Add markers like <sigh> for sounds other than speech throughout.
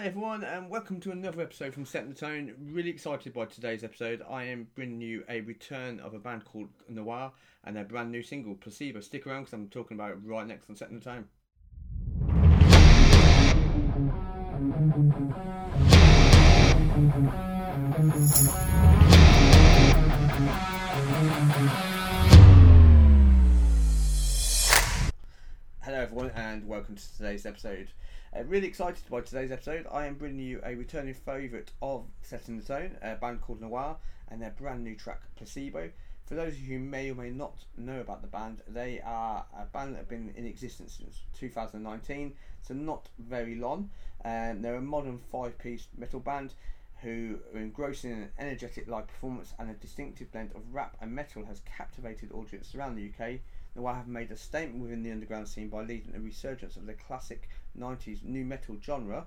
Hi everyone, and welcome to another episode from Setting the Tone. Really excited by today's episode. I am bringing you a return of a band called Noir and their brand new single, Placebo. Stick around because I'm talking about it right next on Setting the Tone. Welcome to today's episode. Uh, really excited by today's episode. I am bringing you a returning favourite of Setting the Tone, a band called Noir, and their brand new track Placebo. For those of you who may or may not know about the band, they are a band that have been in existence since 2019, so not very long. Um, they're a modern five-piece metal band who are engrossing an energetic live performance and a distinctive blend of rap and metal has captivated audiences around the UK. Noir have made a statement within the underground scene by leading a resurgence of the classic 90s nu metal genre,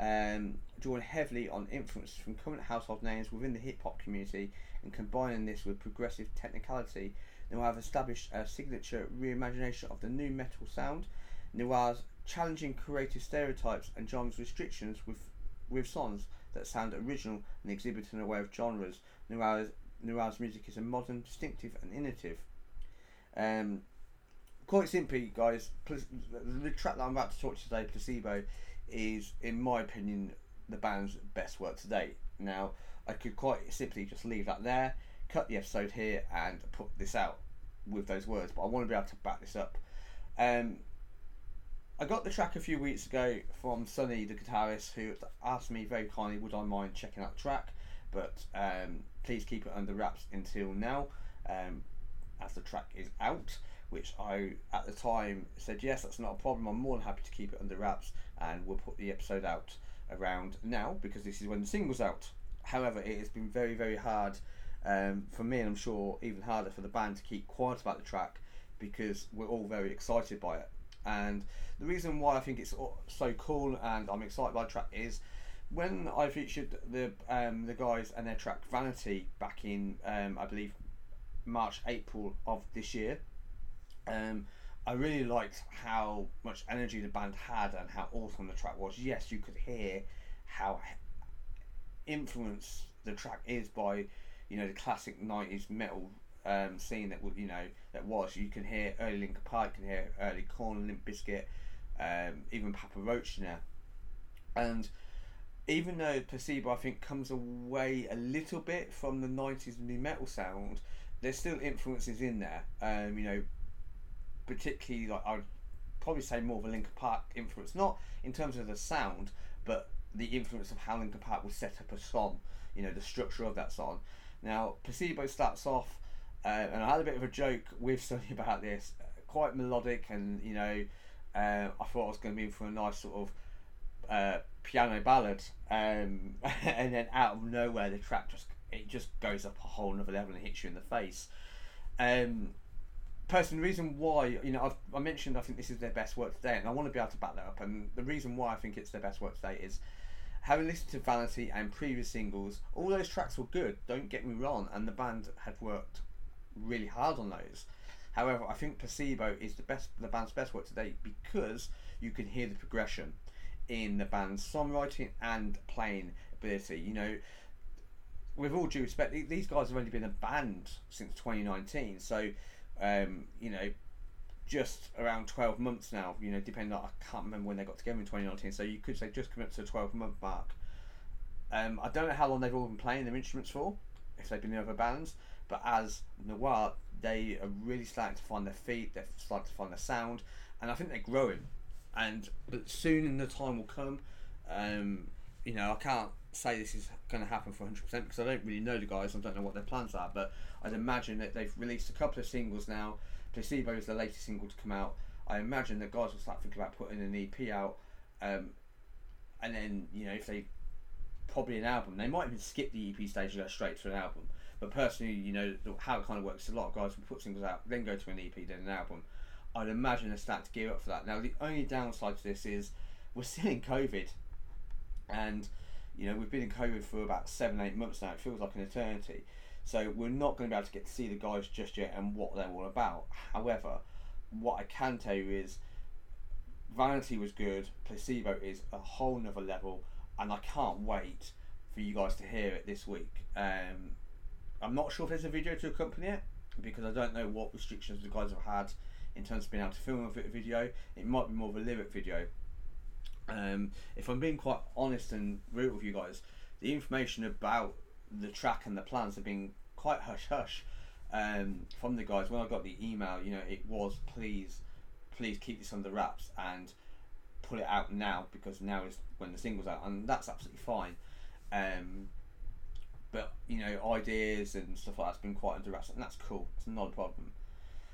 um, drawing heavily on influences from current household names within the hip hop community and combining this with progressive technicality. Noir have established a signature reimagination of the nu metal sound. Noir's challenging creative stereotypes and genres restrictions with with songs that sound original and exhibit an array of genres. Noir's, Noir's music is a modern, distinctive, and innovative. Um, quite simply, guys, the track that I'm about to talk to today, Placebo, is, in my opinion, the band's best work to date. Now, I could quite simply just leave that there, cut the episode here, and put this out with those words, but I want to be able to back this up. Um, I got the track a few weeks ago from Sonny, the guitarist, who asked me very kindly, would I mind checking out the track, but um, please keep it under wraps until now, um, as the track is out. Which I, at the time, said yes, that's not a problem. I'm more than happy to keep it under wraps, and we'll put the episode out around now because this is when the single's out. However, it has been very, very hard um, for me, and I'm sure even harder for the band to keep quiet about the track because we're all very excited by it. And the reason why I think it's so cool and I'm excited by the track is when I featured the um, the guys and their track Vanity back in um, I believe March April of this year. Um, I really liked how much energy the band had and how awesome the track was. Yes, you could hear how influenced the track is by you know the classic '90s metal um, scene that you know that was. You can hear early Linkin Park, you can hear early Korn, Limp Bizkit, um, even Papa Roach now, and even though Placebo I think comes away a little bit from the '90s nu metal sound, there's still influences in there. Um, you know, particularly like I'd probably say more of a Linkin Park influence, not in terms of the sound, but the influence of how Linkin Park would set up a song. You know, the structure of that song. Now, Placebo starts off uh, and I had a bit of a joke with Sonny <laughs> about this. Quite melodic, and you know, uh, I thought I was going to be in for a nice sort of uh, piano ballad, um, <laughs> and then out of nowhere, the track just it just goes up a whole another level and hits you in the face. Um, personally, the reason why you know I've, I mentioned I think this is their best work today, and I want to be able to back that up. And the reason why I think it's their best work today is having listened to Vanity and previous singles, all those tracks were good. Don't get me wrong, and the band had worked really hard on those. However, I think Placebo is the best, the band's best work today because you can hear the progression in the band's songwriting and playing ability. You know, with all due respect, these guys have only been a band since 2019, so um, you know, just around 12 months now. You know, depending on I can't remember when they got together in 2019, so you could say just come up to the 12 month mark. Um, I don't know how long they've all been playing their instruments for, if they've been in other bands, but as Noir, they are really starting to find their feet. They're starting to find their sound, and I think they're growing. And but soon the time will come. Um, you know, I can't say this is going to happen for 100% because I don't really know the guys. I don't know what their plans are, but I'd imagine that they've released a couple of singles now. Placebo is the latest single to come out. I imagine that guys will start thinking about putting an EP out, um, and then you know if they probably an album, they might even skip the EP stage and go straight to an album. But personally, you know how it kind of works. A lot of guys will put singles out, then go to an EP, then an album. I'd imagine they start to gear up for that. Now, the only downside to this is we're still in COVID, and you know we've been in COVID for about seven, eight months now. It feels like an eternity. So we're not going to be able to get to see the guys just yet and what they're all about. However, what I can tell you is Vanity was good. Placebo is a whole nother level. and I can't wait for you guys to hear it this week. Um, I'm not sure if there's a video to accompany it because I don't know what restrictions the guys have had in terms of being able to film a video. It might be more of a lyric video. Um, if I'm being quite honest and real with you guys, the information about the track and the plans have been quite hush hush um, from the guys. When I got the email, you know, it was please, please keep this under wraps and pull it out now because now is when the single's out, and that's absolutely fine. Um, but you know, ideas and stuff like that's been quite under wraps, and that's cool. It's not a problem.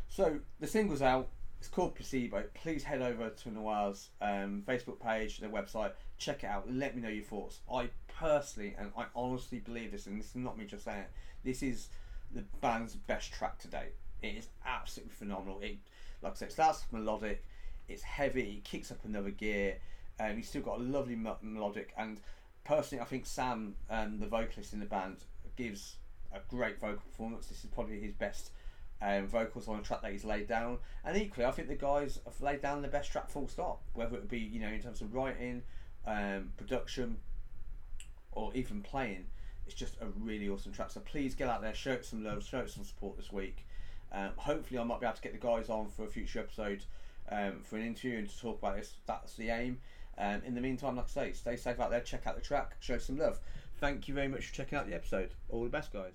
So the single's out. It's called Placebo. Please head over to Noir's um, Facebook page, their website. Check it out. Let me know your thoughts. I personally, and I honestly believe this, and this is not me just saying it. This is the band's best track to date. It is absolutely phenomenal. It, like I said, it starts melodic. It's heavy. It kicks up another gear, and you've still got a lovely melodic. And personally, I think Sam, um, the vocalist in the band, gives a great vocal performance. This is probably his best um, vocals on a track that he's laid down. And equally, I think the guys have laid down the best track full stop. Whether it be you know in terms of writing, um, production, or even playing, it's just a really awesome track. So please get out there, show it some love, show it some support this week. Um, hopefully, I might be able to get the guys on for a future episode um, for an interview and to talk about this. That's the aim. Um, in the meantime, like I say, stay safe out there, check out the track, show some love. Thank you very much for checking out the episode. All the best, guys.